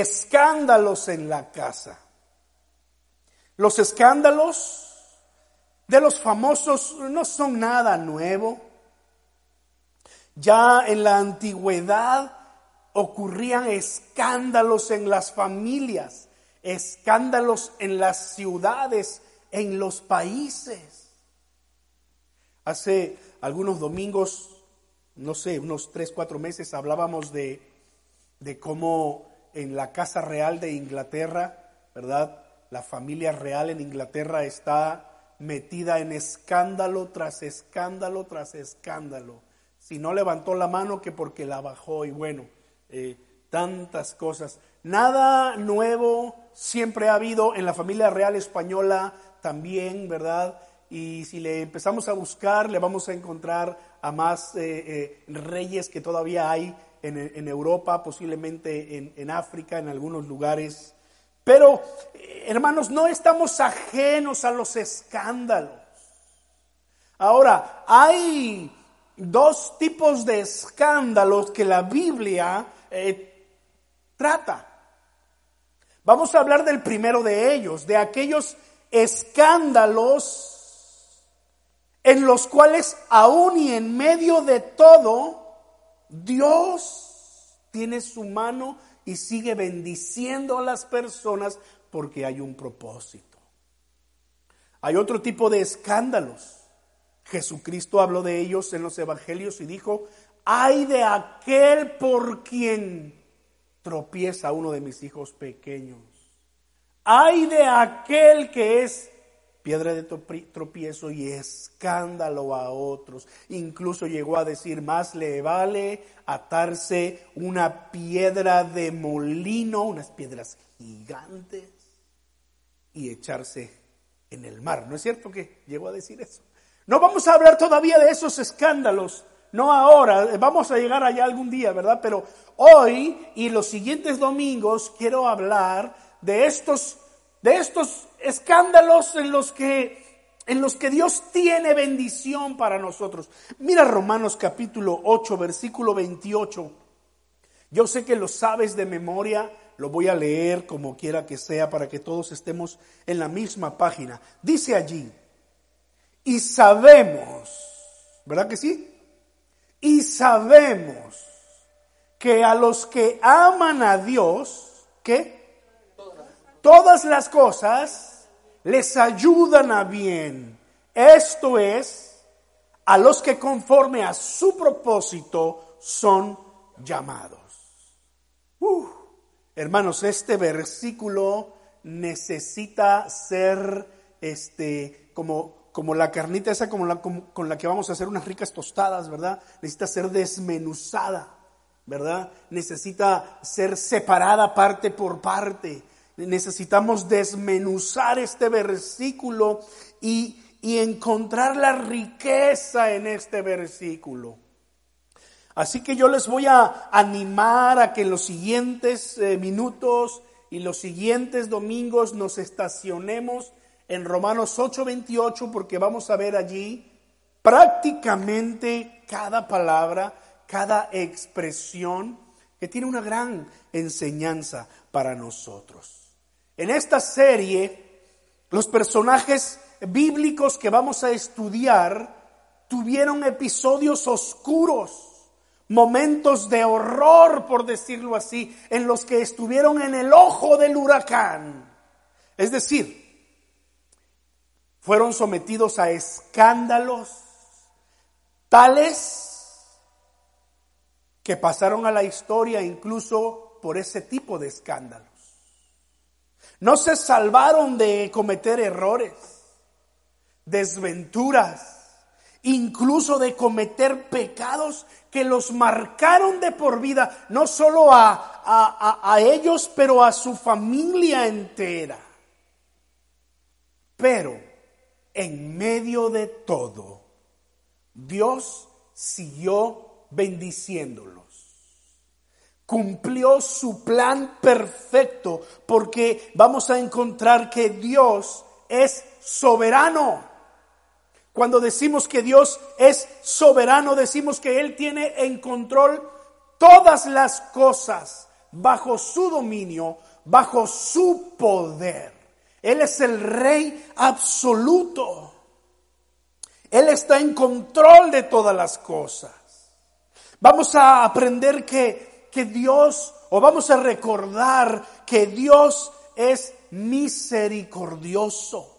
escándalos en la casa. Los escándalos de los famosos no son nada nuevo. Ya en la antigüedad ocurrían escándalos en las familias, escándalos en las ciudades, en los países. Hace algunos domingos, no sé, unos tres, cuatro meses, hablábamos de, de cómo en la Casa Real de Inglaterra, ¿verdad? La familia real en Inglaterra está metida en escándalo tras escándalo tras escándalo. Si no levantó la mano, que porque la bajó y bueno, eh, tantas cosas. Nada nuevo siempre ha habido en la familia real española también, ¿verdad? Y si le empezamos a buscar, le vamos a encontrar a más eh, eh, reyes que todavía hay en, Europa, posiblemente en, en, África, en algunos lugares. Pero, hermanos, no estamos ajenos a los escándalos. Ahora, hay dos tipos de escándalos que la Biblia eh, trata. Vamos a hablar del primero de ellos, de aquellos escándalos en los cuales aún y en medio de todo, Dios tiene su mano y sigue bendiciendo a las personas porque hay un propósito. Hay otro tipo de escándalos Jesucristo habló de ellos en los evangelios y dijo, ay de aquel por quien tropieza uno de mis hijos pequeños. Ay de aquel que es piedra de tropiezo y escándalo a otros. Incluso llegó a decir, más le vale atarse una piedra de molino, unas piedras gigantes, y echarse en el mar. ¿No es cierto que llegó a decir eso? No vamos a hablar todavía de esos escándalos, no ahora, vamos a llegar allá algún día, ¿verdad? Pero hoy y los siguientes domingos quiero hablar de estos, de estos escándalos en los que en los que Dios tiene bendición para nosotros. Mira Romanos capítulo 8, versículo 28. Yo sé que lo sabes de memoria, lo voy a leer como quiera que sea para que todos estemos en la misma página. Dice allí, y sabemos, ¿verdad que sí? Y sabemos que a los que aman a Dios, ¿qué? Todas las cosas les ayudan a bien. Esto es, a los que conforme a su propósito son llamados. hermanos, este versículo necesita ser este como como la carnita esa con la que vamos a hacer unas ricas tostadas, ¿verdad? Necesita ser desmenuzada, ¿verdad? Necesita ser separada parte por parte. Necesitamos desmenuzar este versículo y, encontrar la riqueza en este versículo. Así que yo les voy a animar a que en los siguientes eh, minutos y los siguientes domingos nos estacionemos en Romanos 8:28 porque vamos a ver allí prácticamente cada palabra, cada expresión que tiene una gran enseñanza para nosotros. En esta serie, los personajes bíblicos que vamos a estudiar tuvieron episodios oscuros, momentos de horror, por decirlo así, en los que estuvieron en el ojo del huracán. Es decir, fueron sometidos a escándalos tales que pasaron a la historia incluso por ese tipo de escándalos. No se salvaron de cometer errores, desventuras, incluso de cometer pecados que los marcaron de por vida, no solo a, a, ellos, pero a su familia entera. Pero en medio de todo, Dios siguió bendiciéndolos. Cumplió su plan perfecto porque vamos a encontrar que Dios es soberano. Cuando decimos que Dios es soberano, decimos que Él tiene en control todas las cosas bajo su dominio, bajo su poder. Él es el rey absoluto. Él está en control de todas las cosas. Vamos a aprender que, que Dios, o vamos a recordar que Dios es misericordioso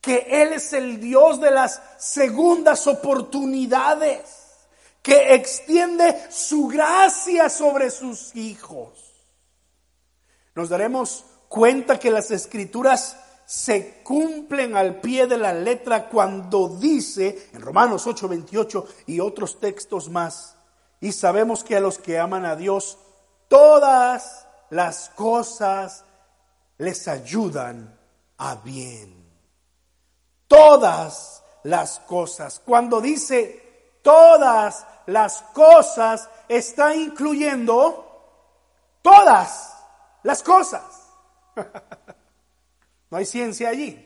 que Él es el Dios de las segundas oportunidades, que extiende su gracia sobre sus hijos. Nos daremos cuenta que las escrituras se cumplen al pie de la letra cuando dice en Romanos 8:28 y otros textos más, y sabemos que a los que aman a Dios, todas las cosas les ayudan a bien todas las cosas. Cuando dice todas las cosas, está incluyendo todas las cosas. no hay ciencia allí.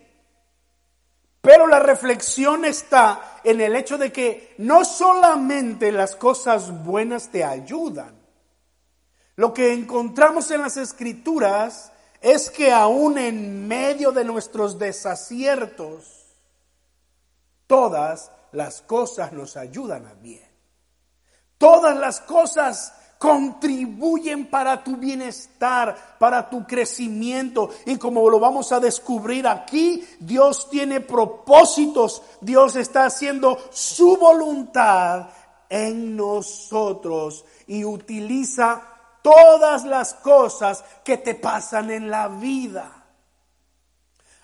Pero la reflexión está en el hecho de que no solamente las cosas buenas te ayudan. Lo que encontramos en las escrituras es que aún en medio de nuestros desaciertos, Todas las cosas nos ayudan a bien. Todas las cosas contribuyen para tu bienestar, para tu crecimiento. Y como lo vamos a descubrir aquí, Dios tiene propósitos, Dios está haciendo su voluntad en nosotros y utiliza todas las cosas que te pasan en la vida.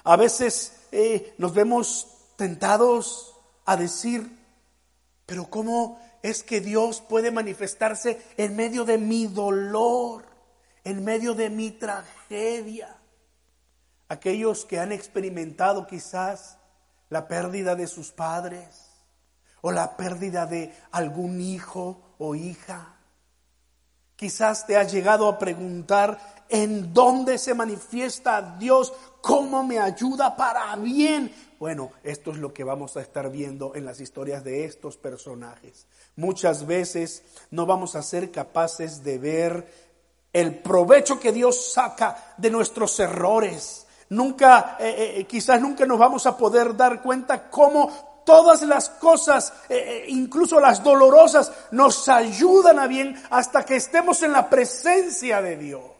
A veces eh, nos vemos tentados a decir, pero ¿cómo es que Dios puede manifestarse en medio de mi dolor, en medio de mi tragedia? Aquellos que han experimentado quizás la pérdida de sus padres o la pérdida de algún hijo o hija. Quizás te has llegado a preguntar en dónde se manifiesta Dios, cómo me ayuda para bien, bueno, esto es lo que vamos a estar viendo en las historias de estos personajes. Muchas veces no vamos a ser capaces de ver el provecho que Dios saca de nuestros errores. Nunca, eh, eh, eh, quizás nunca nos vamos a poder dar cuenta cómo todas las cosas, incluso las dolorosas, nos ayudan a bien hasta que estemos en la presencia de Dios.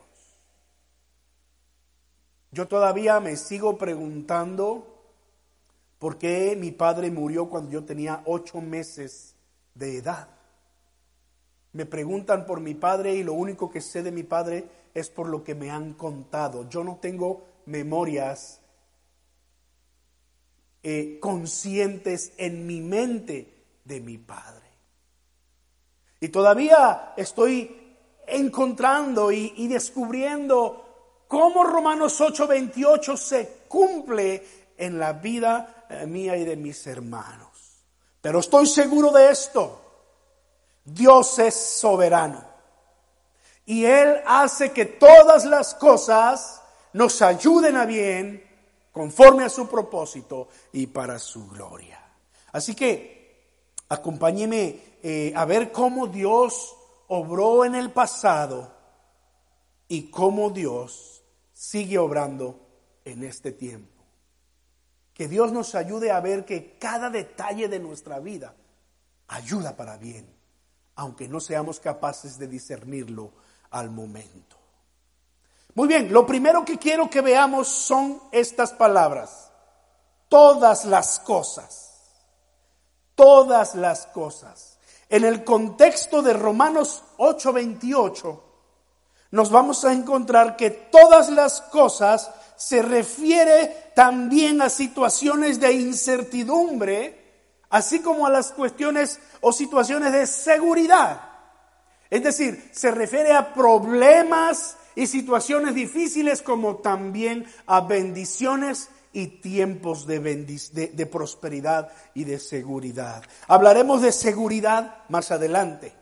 Yo todavía me sigo preguntando ¿Por qué mi padre murió cuando yo tenía ocho meses de edad? Me preguntan por mi padre y lo único que sé de mi padre es por lo que me han contado. Yo no tengo memorias eh, conscientes en mi mente de mi padre. Y todavía estoy encontrando y, y descubriendo cómo Romanos 8:28 se cumple en la vida eh, mía y de mis hermanos. Pero estoy seguro de esto. Dios es soberano. Y Él hace que todas las cosas nos ayuden a bien conforme a su propósito y para su gloria. Así que acompáñeme eh, a ver cómo Dios obró en el pasado y cómo Dios sigue obrando en este tiempo. Que Dios nos ayude a ver que cada detalle de nuestra vida ayuda para bien, aunque no seamos capaces de discernirlo al momento. Muy bien, lo primero que quiero que veamos son estas palabras. Todas las cosas. Todas las cosas. En el contexto de Romanos 8:28, nos vamos a encontrar que todas las cosas se refiere también a situaciones de incertidumbre, así como a las cuestiones o situaciones de seguridad. Es decir, se refiere a problemas y situaciones difíciles como también a bendiciones y tiempos de, de, prosperidad y de seguridad. Hablaremos de seguridad más adelante.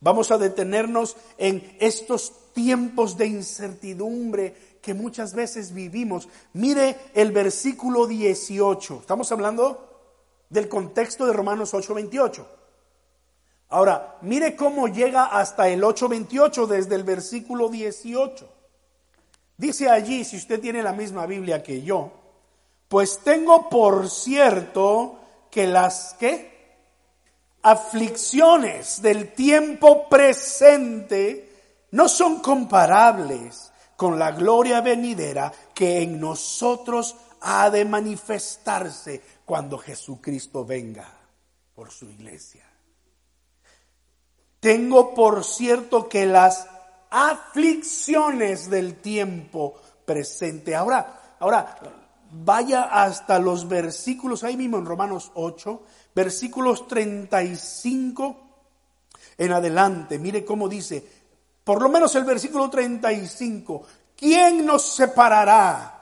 Vamos a detenernos en estos tiempos de incertidumbre que muchas veces vivimos. Mire el versículo 18. Estamos hablando del contexto de Romanos 8:28. Ahora, mire cómo llega hasta el 8.28 desde el versículo 18. Dice allí, si usted tiene la misma Biblia que yo, pues tengo por cierto que las que aflicciones del tiempo presente no son comparables con la gloria venidera que en nosotros ha de manifestarse cuando Jesucristo venga por su iglesia. Tengo por cierto que las aflicciones del tiempo presente. Ahora, ahora vaya hasta los versículos ahí mismo en Romanos 8, versículos 35 en adelante. Mire cómo dice, por lo menos el versículo 35, ¿quién nos separará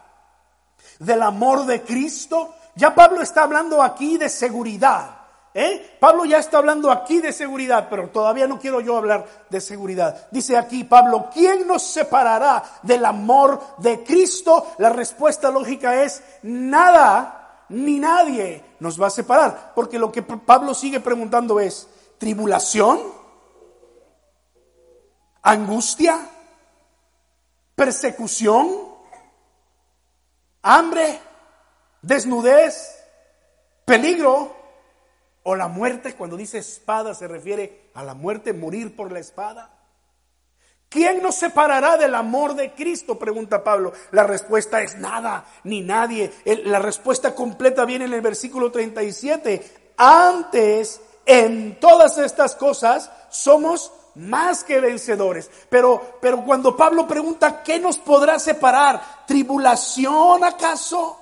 del amor de Cristo? Ya Pablo está hablando aquí de seguridad. ¿Eh? Pablo ya está hablando aquí de seguridad, pero todavía no quiero yo hablar de seguridad. Dice aquí Pablo, ¿quién nos separará del amor de Cristo? La respuesta lógica es nada ni nadie nos va a separar, porque lo que Pablo sigue preguntando es, ¿tribulación? ¿Angustia? ¿Persecución? ¿Hambre? ¿Desnudez? ¿Peligro? O la muerte, cuando dice espada, se refiere a la muerte, morir por la espada. ¿Quién nos separará del amor de Cristo? Pregunta Pablo. La respuesta es nada, ni nadie. La respuesta completa viene en el versículo 37. Antes, en todas estas cosas, somos más que vencedores. Pero, pero cuando Pablo pregunta, ¿qué nos podrá separar? ¿Tribulación acaso?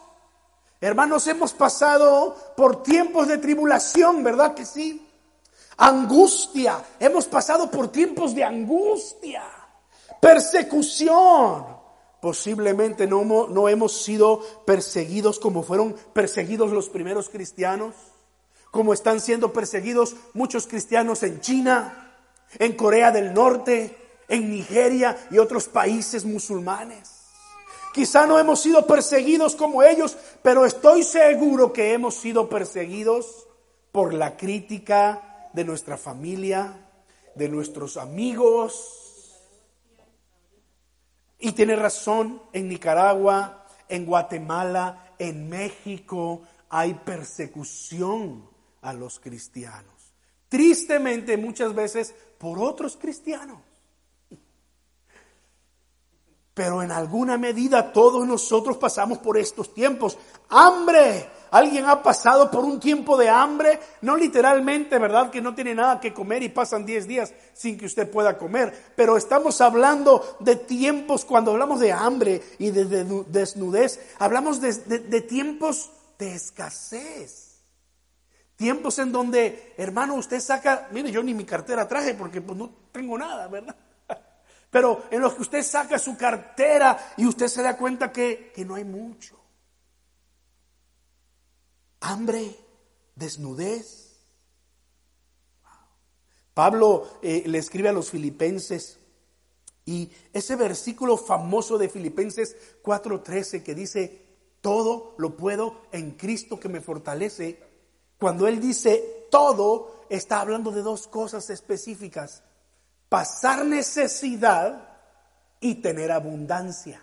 Hermanos, hemos pasado por tiempos de tribulación, ¿verdad que sí? Angustia, hemos pasado por tiempos de angustia, persecución. Posiblemente no, no hemos sido perseguidos como fueron perseguidos los primeros cristianos, como están siendo perseguidos muchos cristianos en China, en Corea del Norte, en Nigeria y otros países musulmanes. Quizá no hemos sido perseguidos como ellos, pero estoy seguro que hemos sido perseguidos por la crítica de nuestra familia, de nuestros amigos. Y tiene razón, en Nicaragua, en Guatemala, en México hay persecución a los cristianos. Tristemente muchas veces por otros cristianos. Pero en alguna medida todos nosotros pasamos por estos tiempos. Hambre. ¿Alguien ha pasado por un tiempo de hambre? No literalmente, ¿verdad? Que no tiene nada que comer y pasan 10 días sin que usted pueda comer. Pero estamos hablando de tiempos, cuando hablamos de hambre y de, desnudez, hablamos de, de tiempos de escasez. Tiempos en donde, hermano, usted saca, mire, yo ni mi cartera traje porque pues no tengo nada, ¿verdad? pero en los que usted saca su cartera y usted se da cuenta que, no hay mucho. Hambre, desnudez. Pablo eh, le escribe a los filipenses y ese versículo famoso de Filipenses 4:13 que dice, todo lo puedo en Cristo que me fortalece. Cuando él dice todo, está hablando de dos cosas específicas pasar necesidad y tener abundancia.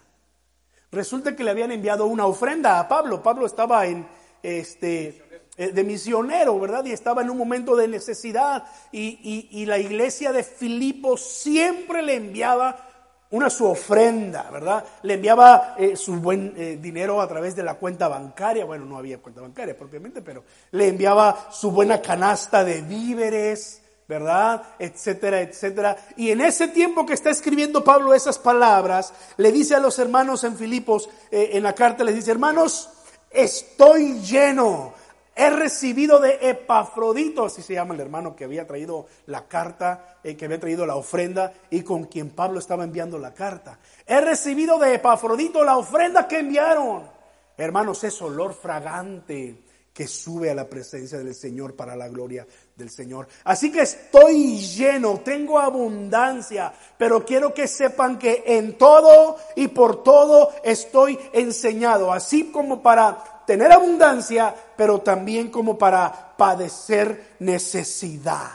Resulta que le habían enviado una ofrenda a Pablo. Pablo estaba en este eh, de misionero, ¿verdad? Y estaba en un momento de necesidad. Y, la iglesia de Filipo siempre le enviaba una su ofrenda, ¿verdad? Le enviaba eh, su buen eh, dinero a través de la cuenta bancaria. Bueno, no había cuenta bancaria propiamente, pero le enviaba su buena canasta de víveres, ¿verdad? Etcétera, etcétera. Y en ese tiempo que está escribiendo Pablo esas palabras, le dice a los hermanos en Filipos, en la carta les dice, hermanos, estoy lleno. He recibido de Epafrodito, así se llama el hermano que había traído la carta, eh, que había traído la ofrenda y con quien Pablo estaba enviando la carta. He recibido de Epafrodito la ofrenda que enviaron. Hermanos, es olor fragante que sube a la presencia del Señor para la gloria del Señor. Así que estoy lleno, tengo abundancia, pero quiero que sepan que en todo y por todo estoy enseñado, así como para tener abundancia, pero también como para padecer necesidad.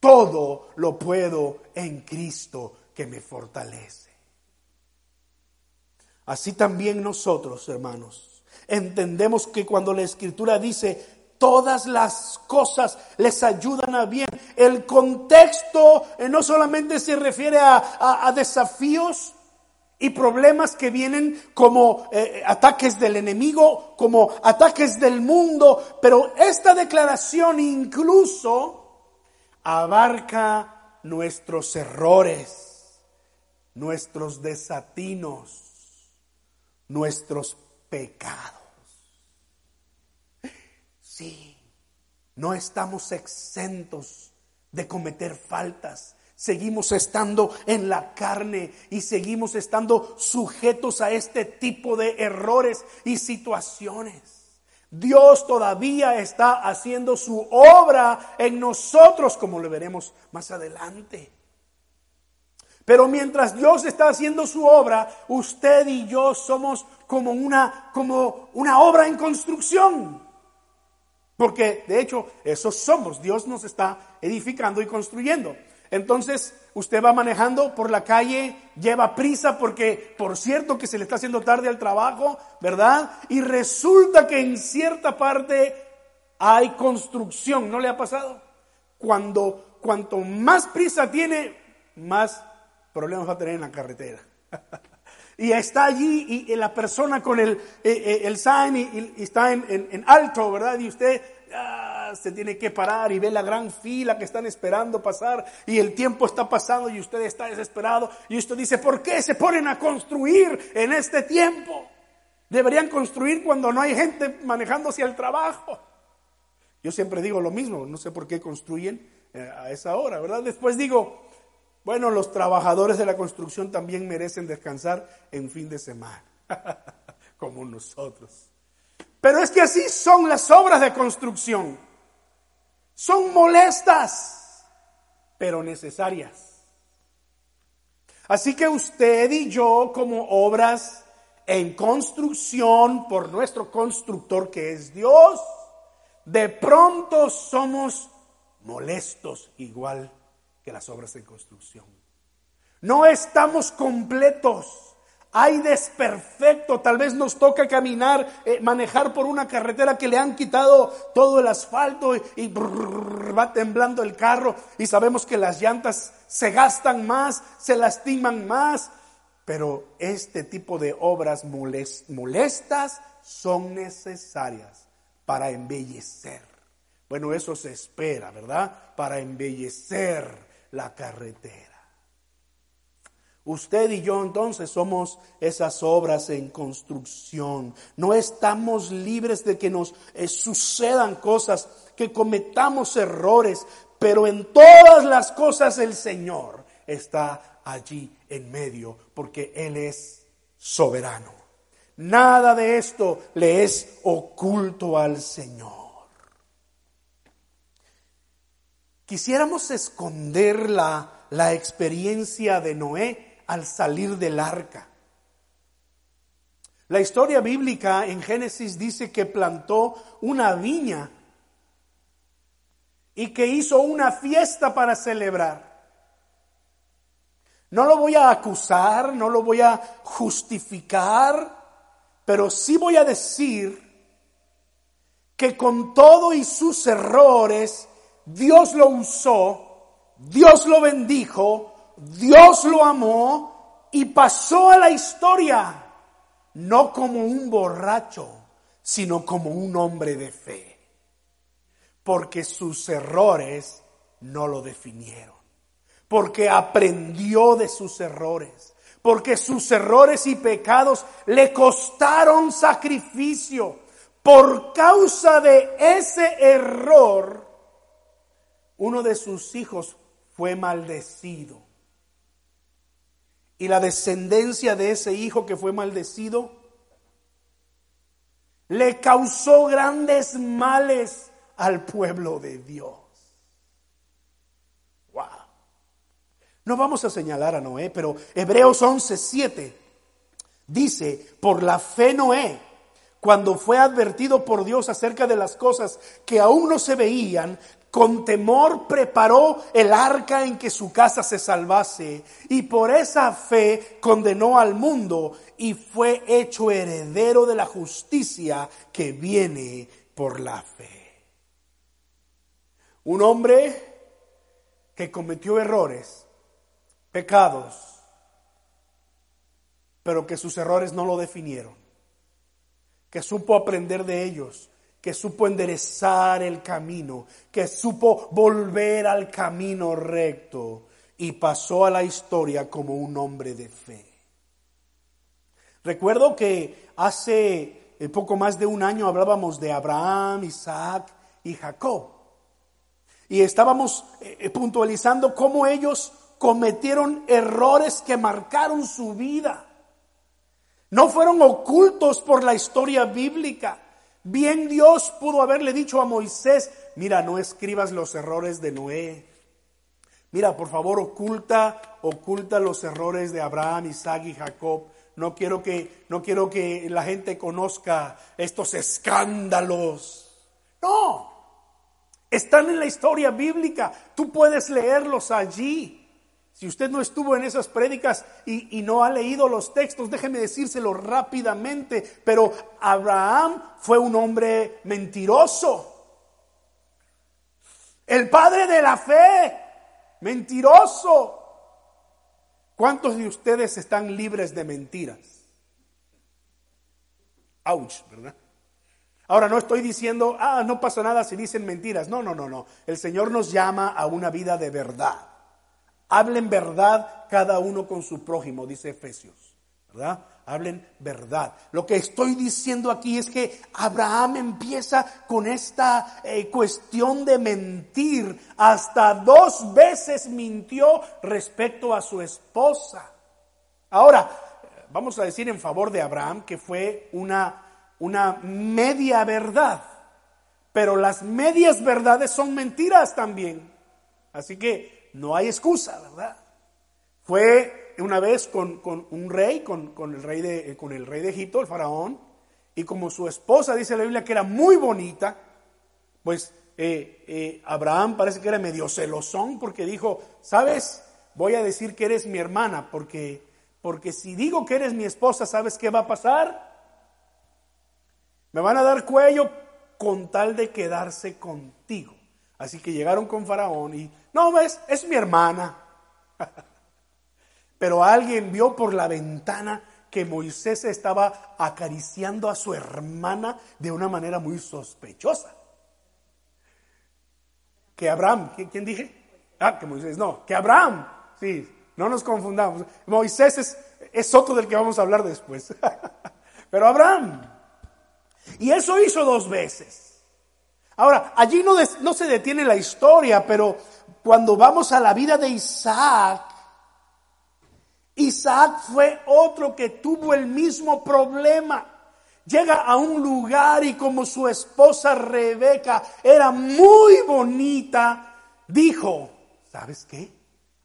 todo lo puedo en Cristo que me fortalece. Así también nosotros, hermanos, entendemos que cuando la escritura dice todas las cosas les ayudan a bien, el contexto eh, no solamente se refiere a, desafíos, y problemas que vienen como eh, ataques del enemigo, como ataques del mundo, pero esta declaración incluso abarca nuestros errores, nuestros desatinos, nuestros pecados. Sí, no estamos exentos de cometer faltas. Seguimos estando en la carne y seguimos estando sujetos a este tipo de errores y situaciones. Dios todavía está haciendo su obra en nosotros, como lo veremos más adelante. Pero mientras Dios está haciendo su obra, usted y yo somos como una, como una obra en construcción. Porque de hecho, eso somos. Dios nos está edificando y construyendo. Entonces, usted va manejando por la calle, lleva prisa porque, por cierto, que se le está haciendo tarde al trabajo, ¿verdad? Y resulta que en cierta parte hay construcción. ¿No le ha pasado? Cuando, cuanto más prisa tiene, más problemas va a tener en la carretera. y está allí y, la persona con el, eh, eh, el sign y, está en, alto, ¿verdad? Y usted ah, se tiene que parar y ve la gran fila que están esperando pasar y el tiempo está pasando y usted está desesperado y usted dice, ¿por qué se ponen a construir en este tiempo? Deberían construir cuando no hay gente manejando hacia el trabajo. Yo siempre digo lo mismo, no sé por qué construyen eh, a esa hora, ¿verdad? Después digo, bueno, los trabajadores de la construcción también merecen descansar en fin de semana, como nosotros. Pero es que así son las obras de construcción. Son molestas, pero necesarias. Así que usted y yo, como obras en construcción por nuestro constructor que es Dios, de pronto somos molestos igual que las obras en construcción. No estamos completos. Hay desperfecto. Tal vez nos toca caminar, eh, manejar por una carretera que le han quitado todo el asfalto y, va temblando el carro. Y sabemos que las llantas se gastan más, se lastiman más. Pero este tipo de obras molestas son necesarias para embellecer. Bueno, eso se espera, ¿verdad? Para embellecer la carretera. Usted y yo entonces somos esas obras en construcción. No estamos libres de que nos eh, sucedan cosas, que cometamos errores, pero en todas las cosas el Señor está allí en medio porque Él es soberano. Nada de esto le es oculto al Señor. Quisiéramos esconder la, la experiencia de Noé al salir del arca. La historia bíblica en Génesis dice que plantó una viña y que hizo una fiesta para celebrar. No lo voy a acusar, no lo voy a justificar, pero sí voy a decir que con todo y sus errores, Dios lo usó, Dios lo bendijo, Dios lo amó y pasó a la historia, no como un borracho, sino como un hombre de fe, porque sus errores no lo definieron, porque aprendió de sus errores, porque sus errores y pecados le costaron sacrificio. Por causa de ese error, uno de sus hijos fue maldecido. Y la descendencia de ese hijo que fue maldecido le causó grandes males al pueblo de Dios. Wow. No vamos a señalar a Noé, pero Hebreos 11:7 dice, por la fe Noé, cuando fue advertido por Dios acerca de las cosas que aún no se veían, con temor preparó el arca en que su casa se salvase y por esa fe condenó al mundo y fue hecho heredero de la justicia que viene por la fe. Un hombre que cometió errores, pecados, pero que sus errores no lo definieron, que supo aprender de ellos, que supo enderezar el camino, que supo volver al camino recto y pasó a la historia como un hombre de fe. Recuerdo que hace eh, poco más de un año hablábamos de Abraham, Isaac y Jacob. Y estábamos eh, eh, puntualizando cómo ellos cometieron errores que marcaron su vida. No fueron ocultos por la historia bíblica. Bien Dios pudo haberle dicho a Moisés, mira, no escribas los errores de Noé. Mira, por favor, oculta, oculta los errores de Abraham, Isaac y Jacob. No quiero que, no quiero que la gente conozca estos escándalos. No, están en la historia bíblica. Tú puedes leerlos allí. Si usted no estuvo en esas prédicas y, no ha leído los textos, déjeme decírselo rápidamente, pero Abraham fue un hombre mentiroso. El padre de la fe, mentiroso. ¿Cuántos de ustedes están libres de mentiras? Ouch, ¿verdad? Ahora no estoy diciendo, ah, no pasa nada si dicen mentiras. No, no, no, no. El Señor nos llama a una vida de verdad. Hablen verdad cada uno con su prójimo, dice Efesios. ¿Verdad? Hablen verdad. Lo que estoy diciendo aquí es que Abraham empieza con esta eh, cuestión de mentir. Hasta dos veces mintió respecto a su esposa. Ahora, vamos a decir en favor de Abraham que fue una, una media verdad. Pero las medias verdades son mentiras también. Así que no hay excusa, ¿verdad? Fue una vez con, un rey, con, el rey de, eh, con el rey de Egipto, el faraón, y como su esposa dice la Biblia que era muy bonita, pues eh, eh, Abraham parece que era medio celosón porque dijo, ¿sabes? Voy a decir que eres mi hermana porque, porque si digo que eres mi esposa, ¿sabes qué va a pasar? Me van a dar cuello con tal de quedarse contigo. Así que llegaron con Faraón y, no, ves, es mi hermana. Pero alguien vio por la ventana que Moisés estaba acariciando a su hermana de una manera muy sospechosa. Que Abraham, ¿quién dije? Ah, que Moisés, no, que Abraham, sí, no nos confundamos. Moisés es, otro del que vamos a hablar después. Pero Abraham. Y eso hizo dos veces. Ahora, allí no, no se detiene la historia, pero cuando vamos a la vida de Isaac, Isaac fue otro que tuvo el mismo problema. Llega a un lugar y como su esposa Rebeca era muy bonita, dijo, ¿sabes qué?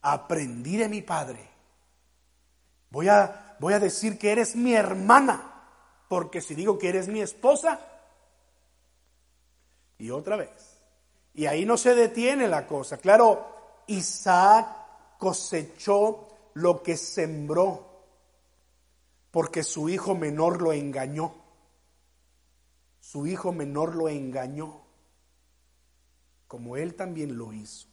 Aprendí de mi padre. Voy a, voy a decir que eres mi hermana, porque si digo que eres mi esposa, y otra vez. Y ahí no se detiene la cosa. Claro, Isaac cosechó lo que sembró porque su hijo menor lo engañó. Su hijo menor lo engañó, como él también lo hizo.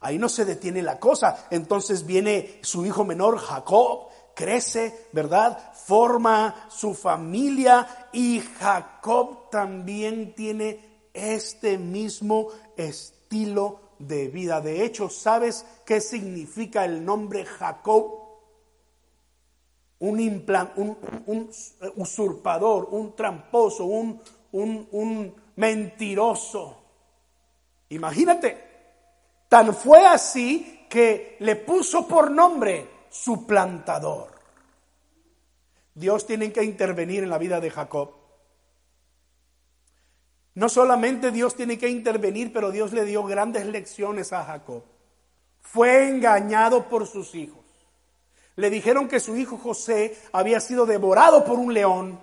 Ahí no se detiene la cosa. Entonces viene su hijo menor, Jacob, crece, ¿verdad? Forma su familia y Jacob también tiene este mismo estilo de vida. De hecho, ¿sabes qué significa el nombre Jacob? Un, un, usurpador, un tramposo, un, un mentiroso. Imagínate, tan fue así que le puso por nombre suplantador. Dios tiene que intervenir en la vida de Jacob. No solamente Dios tiene que intervenir, pero Dios le dio grandes lecciones a Jacob. Fue engañado por sus hijos. Le dijeron que su hijo José había sido devorado por un león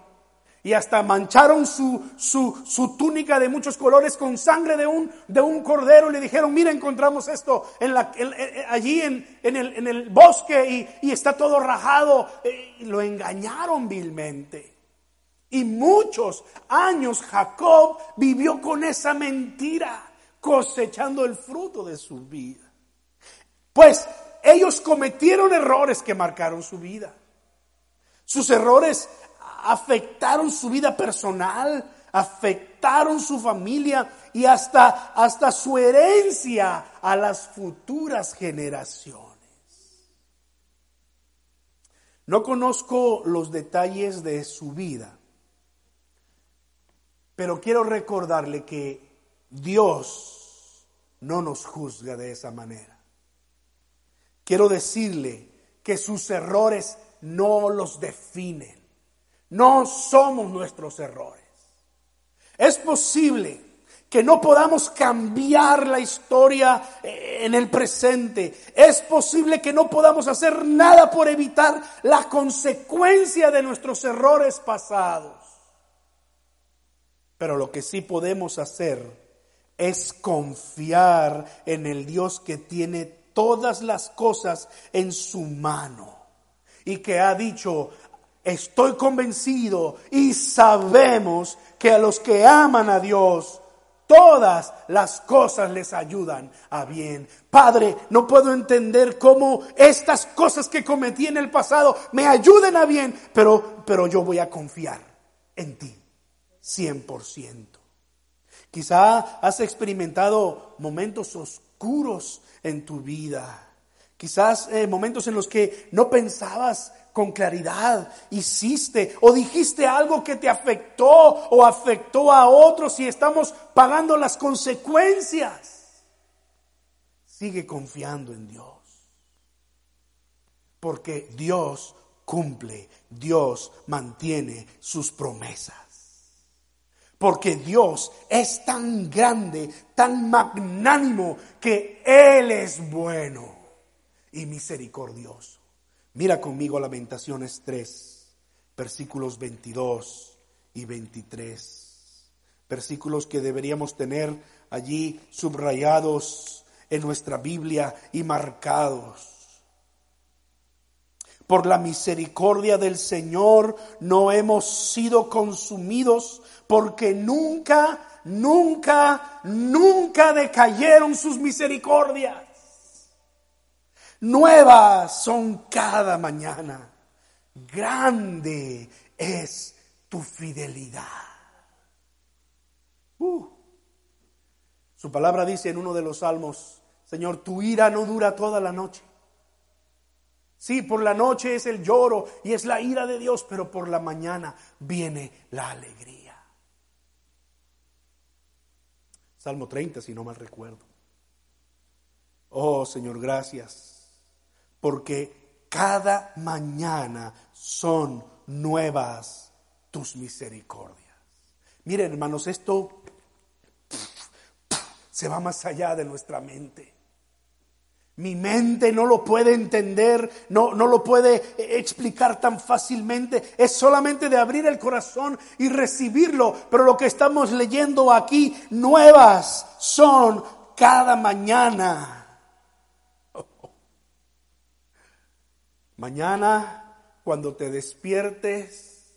Y hasta mancharon su, su, su, túnica de muchos colores con sangre de un, de un cordero. Y le dijeron, mira, encontramos esto en la, allí en, en, el, en, el, bosque y, y está todo rajado. Eh, y lo engañaron vilmente. Y muchos años Jacob vivió con esa mentira, cosechando el fruto de su vida. Pues ellos cometieron errores que marcaron su vida. Sus errores afectaron su vida personal, afectaron su familia y hasta, hasta su herencia a las futuras generaciones. No conozco los detalles de su vida, pero quiero recordarle que Dios no nos juzga de esa manera. Quiero decirle que sus errores no los definen. No somos nuestros errores. Es posible que no podamos cambiar la historia eh, en el presente. Es posible que no podamos hacer nada por evitar la consecuencia de nuestros errores pasados. Pero lo que sí podemos hacer es confiar en el Dios que tiene todas las cosas en su mano y que ha dicho, estoy convencido y sabemos que a los que aman a Dios, todas las cosas les ayudan a bien. Padre, no puedo entender cómo estas cosas que cometí en el pasado me ayuden a bien, pero, pero yo voy a confiar en ti. 100%. Quizá has experimentado momentos oscuros en tu vida. Quizás eh, momentos en los que no pensabas con claridad, hiciste o dijiste algo que te afectó o afectó a otros y estamos pagando las consecuencias. Sigue confiando en Dios. Porque Dios cumple, Dios mantiene sus promesas. Porque Dios es tan grande, tan magnánimo, que Él es bueno y misericordioso. Mira conmigo Lamentaciones 3, versículos 22 y 23. Versículos que deberíamos tener allí subrayados en nuestra Biblia y marcados. Por la misericordia del Señor no hemos sido consumidos porque nunca, nunca, nunca decayeron sus misericordias. Nuevas son cada mañana. Grande es tu fidelidad. Uh. Su palabra dice en uno de los salmos, Señor, tu ira no dura toda la noche. Sí, por la noche es el lloro y es la ira de Dios, pero por la mañana viene la alegría. Salmo 30, si no mal recuerdo. Oh Señor, gracias, porque cada mañana son nuevas tus misericordias. Miren, hermanos, esto se va más allá de nuestra mente. Mi mente no lo puede entender, no, no lo puede explicar tan fácilmente. Es solamente de abrir el corazón y recibirlo. Pero lo que estamos leyendo aquí, nuevas son cada mañana. Mañana, cuando te despiertes,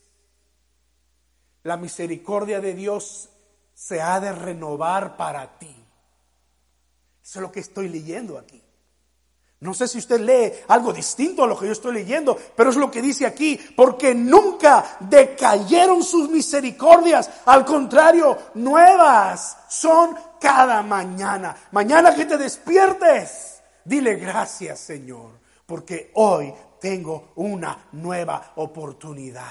la misericordia de Dios se ha de renovar para ti. Eso es lo que estoy leyendo aquí. No sé si usted lee algo distinto a lo que yo estoy leyendo, pero es lo que dice aquí, porque nunca decayeron sus misericordias, al contrario, nuevas son cada mañana. Mañana que te despiertes, dile gracias Señor, porque hoy tengo una nueva oportunidad.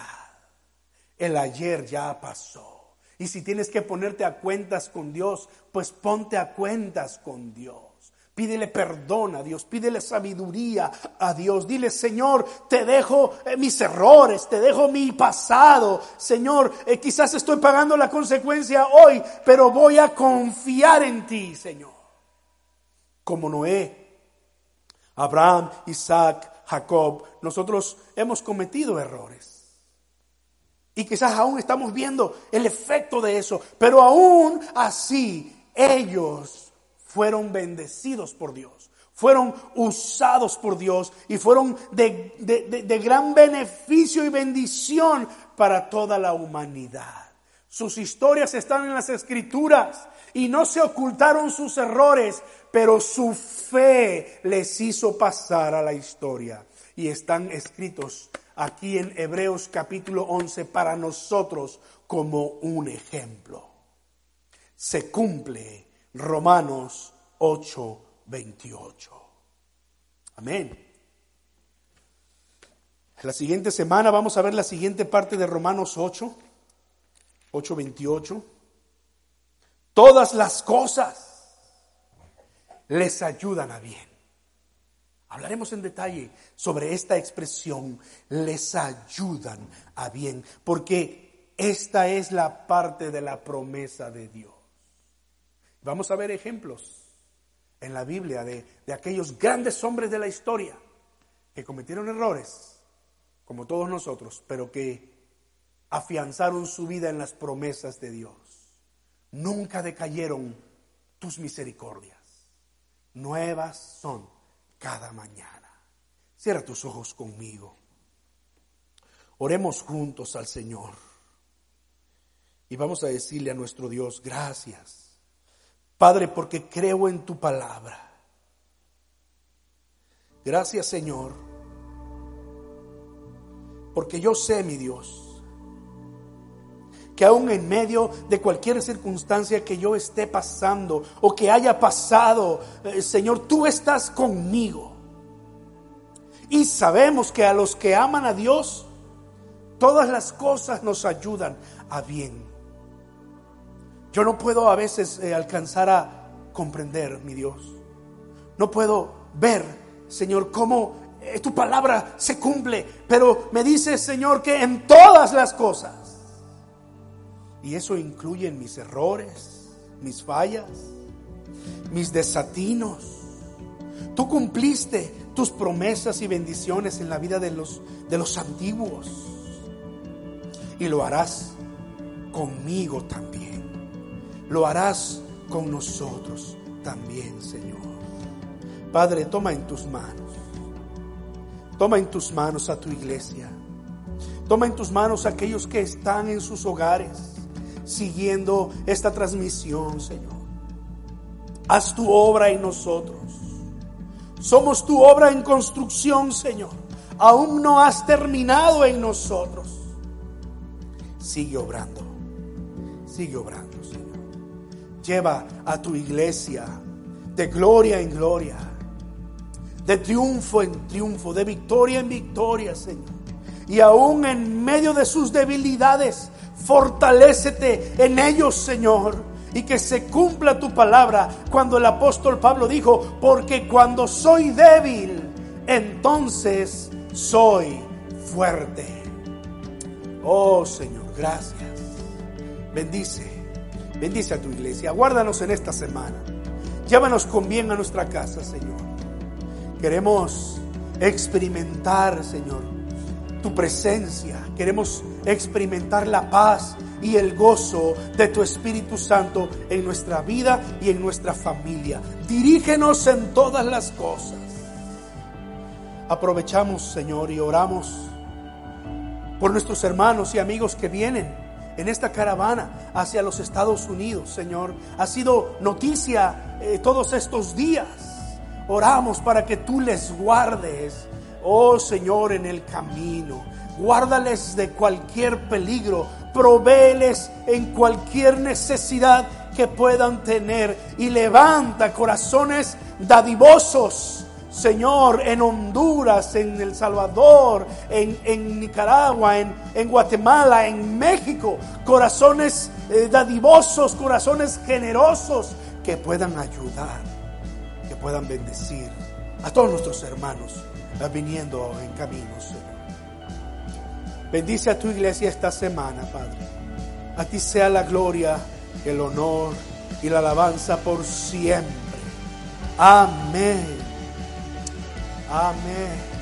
El ayer ya pasó. Y si tienes que ponerte a cuentas con Dios, pues ponte a cuentas con Dios. Pídele perdón a Dios, pídele sabiduría a Dios. Dile, Señor, te dejo eh, mis errores, te dejo mi pasado. Señor, eh, quizás estoy pagando la consecuencia hoy, pero voy a confiar en ti, Señor. Como Noé, Abraham, Isaac, Jacob, nosotros hemos cometido errores. Y quizás aún estamos viendo el efecto de eso, pero aún así ellos fueron bendecidos por Dios, fueron usados por Dios y fueron de, gran beneficio y bendición para toda la humanidad. Sus historias están en las escrituras y no se ocultaron sus errores, pero su fe les hizo pasar a la historia. Y están escritos aquí en Hebreos capítulo 11 para nosotros como un ejemplo. Se cumple Romanos 8, 28. Amén. La siguiente semana vamos a ver la siguiente parte de Romanos 8, 8, 28. Todas las cosas les ayudan a bien Hablaremos en detalle sobre esta expresión, les ayudan a bien, porque esta es la parte de la promesa de Dios. Vamos a ver ejemplos en la Biblia de, de aquellos grandes hombres de la historia que cometieron errores, como todos nosotros, pero que afianzaron su vida en las promesas de Dios. Nunca decayeron tus misericordias. Nuevas son cada mañana. Cierra tus ojos conmigo. Oremos juntos al Señor. Y vamos a decirle a nuestro Dios, gracias. Padre, porque creo en tu palabra. Gracias, Señor. Porque yo sé, mi Dios, que aún en medio de cualquier circunstancia que yo esté pasando o que haya pasado, eh, Señor, tú estás conmigo. Y sabemos que a los que aman a Dios, todas las cosas nos ayudan a bien. Yo no puedo a veces eh, alcanzar a comprender, mi Dios. No puedo ver, Señor, cómo eh, tu palabra se cumple, pero me dice, Señor, que en todas las cosas y eso incluye mis errores, mis fallas, mis desatinos. Tú cumpliste tus promesas y bendiciones en la vida de los, de los antiguos. Y lo harás conmigo también. Lo harás con nosotros también, Señor. Padre, toma en tus manos. Toma en tus manos a tu iglesia. Toma en tus manos a aquellos que están en sus hogares siguiendo esta transmisión, Señor. Haz tu obra en nosotros. Somos tu obra en construcción, Señor. Aún no has terminado en nosotros. Sigue obrando. Sigue obrando, Señor. Lleva a tu iglesia de gloria en gloria, de triunfo en triunfo, de victoria en victoria, Señor. Y aún en medio de sus debilidades, Fortalécete en ellos, Señor, y que se cumpla tu palabra cuando el apóstol Pablo dijo, porque cuando soy débil, entonces soy fuerte. Oh Señor, gracias. Bendice, bendice a tu iglesia. Guárdanos en esta semana. Llévanos con bien a nuestra casa, Señor. Queremos experimentar, Señor, tu presencia. Queremos experimentar la paz y el gozo de tu Espíritu Santo en nuestra vida y en nuestra familia. Dirígenos en todas las cosas. Aprovechamos, Señor, y oramos por nuestros hermanos y amigos que vienen en esta caravana hacia los Estados Unidos, Señor. Ha sido noticia eh, todos estos días. Oramos para que tú les guardes, oh Señor, en el camino guárdales de cualquier peligro, provéeles en cualquier necesidad que puedan tener y levanta corazones dadivosos. Señor, en Honduras, en El Salvador, en, Nicaragua, en, Guatemala, en México, corazones eh, dadivosos, corazones generosos que puedan ayudar, que puedan bendecir a todos nuestros hermanos viniendo en camino, Señor. Bendice a tu iglesia esta semana, Padre. A ti sea la gloria, el honor y la alabanza por siempre. Amén. Amén.